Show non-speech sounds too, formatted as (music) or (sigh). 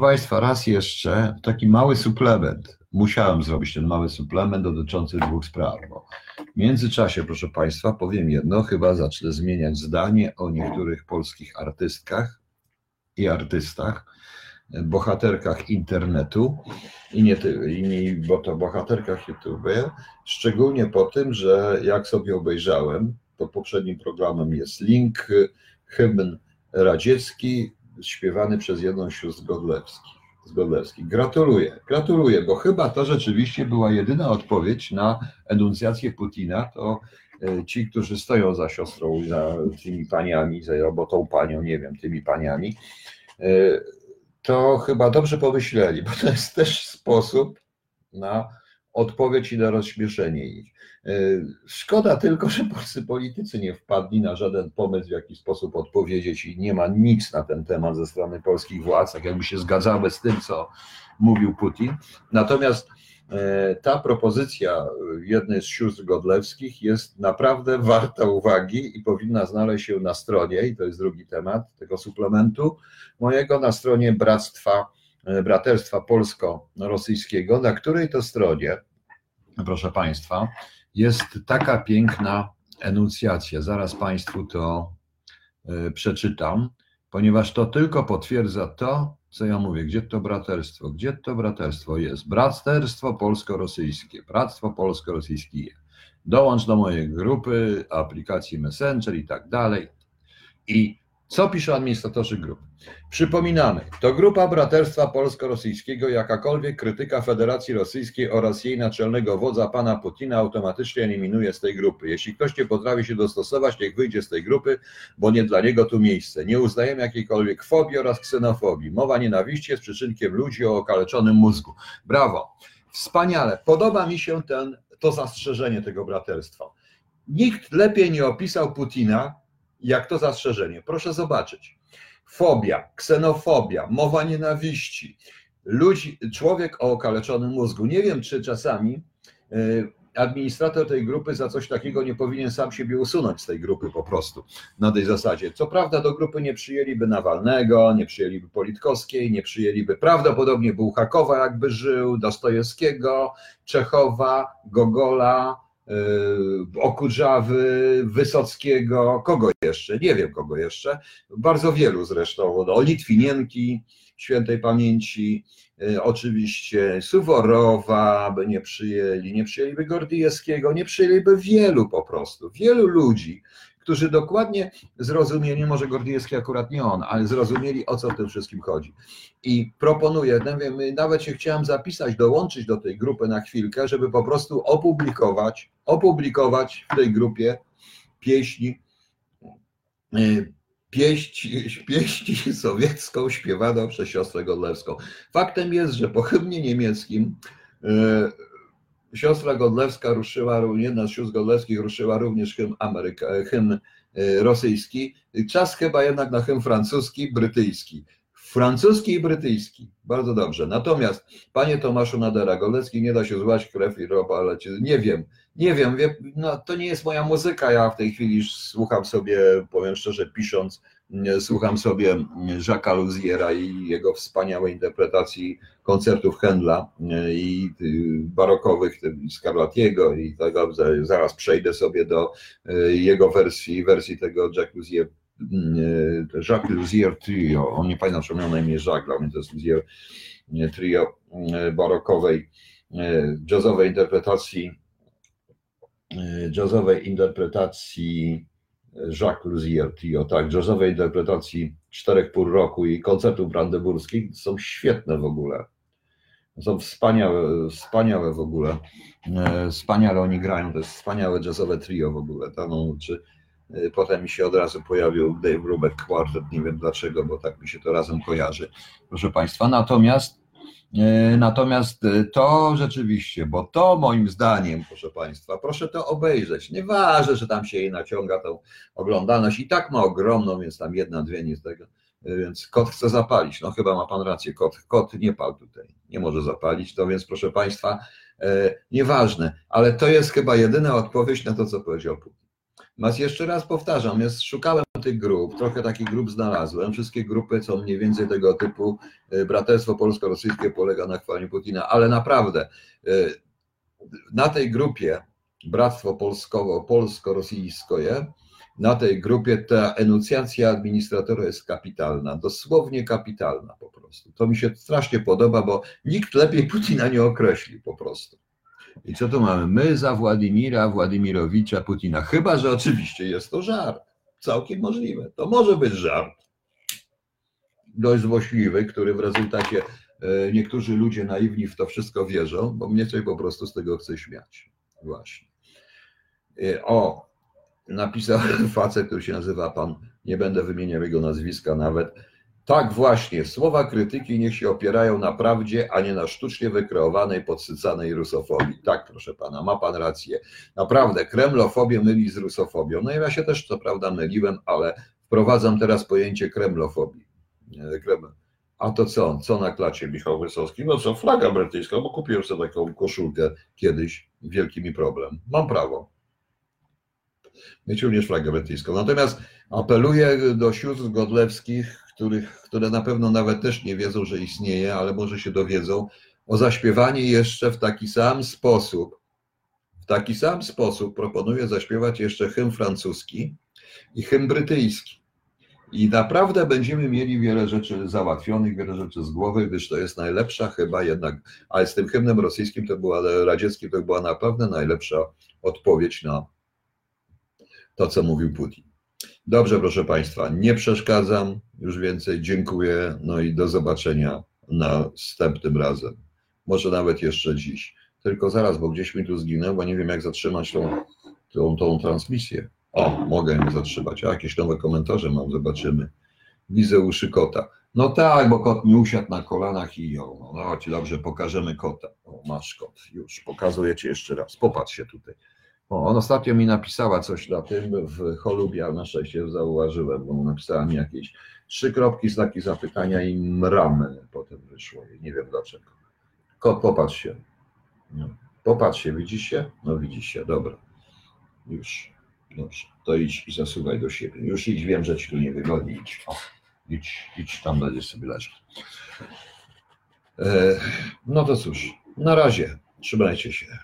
Państwa, raz jeszcze taki mały suplement. Musiałem zrobić ten mały suplement dotyczący dwóch spraw. W międzyczasie, proszę Państwa, powiem jedno, chyba zacznę zmieniać zdanie o niektórych polskich artystkach i artystach, bohaterkach internetu i nie, nie bo to bohaterkach YouTube, szczególnie po tym, że jak sobie obejrzałem, pod poprzednim programem jest link, hymn radziecki, śpiewany przez jedną z sióstr Godlewskich. Z Godlewskich. Gratuluję, gratuluję, bo chyba to rzeczywiście była jedyna odpowiedź na enuncjację Putina. To e, ci, którzy stoją za siostrą, za tymi paniami, za robotą panią, nie wiem, tymi paniami, e, to chyba dobrze pomyśleli, bo to jest też sposób na odpowiedź i na rozśmieszenie ich. E, szkoda tylko, że polscy politycy nie wpadli na żaden pomysł, w jaki sposób odpowiedzieć i nie ma nic na ten temat ze strony polskich władz, tak jakby się zgadzały z tym, co mówił Putin. Natomiast e, ta propozycja jednej z sióstr godlewskich jest naprawdę warta uwagi i powinna znaleźć się na stronie, i to jest drugi temat tego suplementu mojego, na stronie Bractwa, e, Braterstwa Polsko-Rosyjskiego, na której to stronie, proszę Państwa, jest taka piękna enuncjacja. Zaraz Państwu to e, przeczytam, ponieważ to tylko potwierdza to, co ja mówię. Gdzie to braterstwo? Gdzie to braterstwo jest? Braterstwo polsko-rosyjskie. Bractwo polsko-rosyjskie. Dołącz do mojej grupy, aplikacji Messenger i tak dalej. I co piszą administratorzy grup? Przypominamy, to grupa Braterstwa Polsko-Rosyjskiego, jakakolwiek krytyka Federacji Rosyjskiej oraz jej naczelnego wodza pana Putina automatycznie eliminuje z tej grupy. Jeśli ktoś nie potrafi się dostosować, niech wyjdzie z tej grupy, bo nie dla niego tu miejsce. Nie uznajemy jakiejkolwiek fobii oraz ksenofobii. Mowa nienawiści jest przyczynkiem ludzi o okaleczonym mózgu. Brawo. Wspaniale. Podoba mi się ten, to zastrzeżenie tego braterstwa. Nikt lepiej nie opisał Putina jak to zastrzeżenie. Proszę zobaczyć. Fobia, ksenofobia, mowa nienawiści, ludzi, człowiek o okaleczonym mózgu. Nie wiem, czy czasami y, administrator tej grupy za coś takiego nie powinien sam siebie usunąć z tej grupy po prostu na tej zasadzie. Co prawda do grupy nie przyjęliby Nawalnego, nie przyjęliby Politkowskiej, nie przyjęliby prawdopodobnie Bułhakowa jakby żył, Dostojewskiego, Czechowa, Gogola, Okudżawy, Wysockiego, kogo jeszcze? Nie wiem kogo jeszcze. Bardzo wielu zresztą. No, Litwinienki świętej pamięci, yy, oczywiście Suworowa by nie przyjęli, nie przyjęliby Gordijewskiego, nie przyjęliby wielu po prostu, wielu ludzi, którzy dokładnie zrozumieli, może Gordijewski akurat nie on, ale zrozumieli o co w tym wszystkim chodzi. I proponuję, nawet się chciałem zapisać, dołączyć do tej grupy na chwilkę, żeby po prostu opublikować, opublikować w tej grupie pieśni, y, pieść, pieści sowiecką śpiewaną przez siostrę Godlewską. Faktem jest, że po hymnie niemieckim y, Siostra Godlewska ruszyła, jedna z sióstr Godlewskich ruszyła również hymn, Ameryka, hymn e, rosyjski. Czas chyba jednak na hymn francuski, brytyjski. Francuski i brytyjski. Bardzo dobrze. Natomiast, panie Tomaszu Nadera, Godlewski nie da się złać krew i ropa, ale nie wiem, nie wiem, no, to nie jest moja muzyka. Ja w tej chwili słucham sobie, powiem szczerze, pisząc słucham sobie Jacques'a Luziera i jego wspaniałej interpretacji koncertów Händla i barokowych Scarlatiego i tego, zaraz przejdę sobie do e, jego wersji, wersji tego Jacques Luzier, Jacques Luzier Trio, on nie pamiętam, czy miał na imię Jacques, to jest Luzier Trio e, barokowej, jazzowej interpretacji jazzowej interpretacji Jacques Luzier Trio, tak, jazzowej interpretacji czterech pół roku i koncertów brandenburskich są świetne w ogóle. Są wspaniałe, wspaniałe w ogóle. E, wspaniale oni grają, to jest wspaniałe jazzowe trio w ogóle. Tam, no, czy, e, potem mi się od razu pojawił Dave Brubeck Quartet, nie wiem dlaczego, bo tak mi się to razem kojarzy, proszę Państwa. Natomiast E, natomiast e, to rzeczywiście, bo to moim zdaniem, proszę Państwa, proszę to obejrzeć. Nieważne, że tam się jej naciąga tą oglądalność i tak ma ogromną, więc tam jedna, dwie nie z tego. Więc kot chce zapalić. No chyba ma Pan rację, kot, kot nie pal tutaj, nie może zapalić. To więc proszę Państwa, nieważne, ale to jest chyba jedyna odpowiedź na to, co powiedział Putin. Mas jeszcze raz powtarzam, szukałem tych grup, trochę takich grup znalazłem. Wszystkie grupy są mniej więcej tego typu. y, Braterstwo polsko-rosyjskie polega na chwaleniu Putina, ale naprawdę y, na tej grupie Bractwo Polsko-Rosyjskie, na tej grupie ta enuncjacja administratora jest kapitalna, dosłownie kapitalna po prostu. To mi się strasznie podoba, bo nikt lepiej Putina nie określi po prostu. I co tu mamy? My za Władimira Władimirowicza Putina. Chyba, że oczywiście jest to żart. Całkiem możliwe. To może być żart. Dość złośliwy, który w rezultacie e, niektórzy ludzie naiwni w to wszystko wierzą, bo mnie coś po prostu z tego chce śmiać. Właśnie. E, O, napisał (laughs) facet, który się nazywa pan, nie będę wymieniał jego nazwiska nawet. Tak właśnie, słowa krytyki niech się opierają na prawdzie, a nie na sztucznie wykreowanej, podsycanej rusofobii. Tak, proszę pana, ma pan rację. Naprawdę, kremlofobię myli z rusofobią. No i ja się też co prawda myliłem, ale wprowadzam teraz pojęcie kremlofobii. A to co? Co na klacie Michał Wysocki? No co, flaga brytyjska, bo kupiłem sobie taką koszulkę kiedyś. Wielki mi problem. Mam prawo mieć również flagę brytyjską. Natomiast apeluję do sióstr godlewskich, których, które na pewno nawet też nie wiedzą, że istnieje, ale może się dowiedzą, o zaśpiewanie jeszcze w taki sam sposób. W taki sam sposób proponuję zaśpiewać jeszcze hymn francuski i hymn brytyjski. I naprawdę będziemy mieli wiele rzeczy załatwionych, wiele rzeczy z głowy, gdyż to jest najlepsza chyba jednak, ale z tym hymnem rosyjskim to była, radzieckim to była naprawdę najlepsza odpowiedź na to, co mówił Putin. Dobrze, proszę Państwa, nie przeszkadzam już więcej, dziękuję, no i do zobaczenia następnym razem. Może nawet jeszcze dziś. Tylko zaraz, bo gdzieś mi tu zginął, bo nie wiem, jak zatrzymać tą, tą, tą transmisję. O, mogę ją zatrzymać. A jakieś nowe komentarze mam, zobaczymy. Widzę uszy kota. No tak, bo kot mi usiadł na kolanach i ją. No chodź, dobrze, pokażemy kota. O, masz kot, już, pokazuję Ci jeszcze raz. Popatrz się tutaj. O, on ostatnio mi napisała coś na tym w Holubie, ale na szczęście zauważyłem, bo napisała mi jakieś trzy kropki, znaki zapytania i mramy potem wyszło. Nie wiem dlaczego. Kot, popatrz się. No. Popatrz się, widzisz się? No widzisz się, dobra. Już. Dobrze. To idź i zasuwaj do siebie. Już idź, wiem, że ci tu niewygodnie. Idź. Idź, idź tam będziesz sobie leżeć. E, no to cóż, na razie. Trzymajcie się.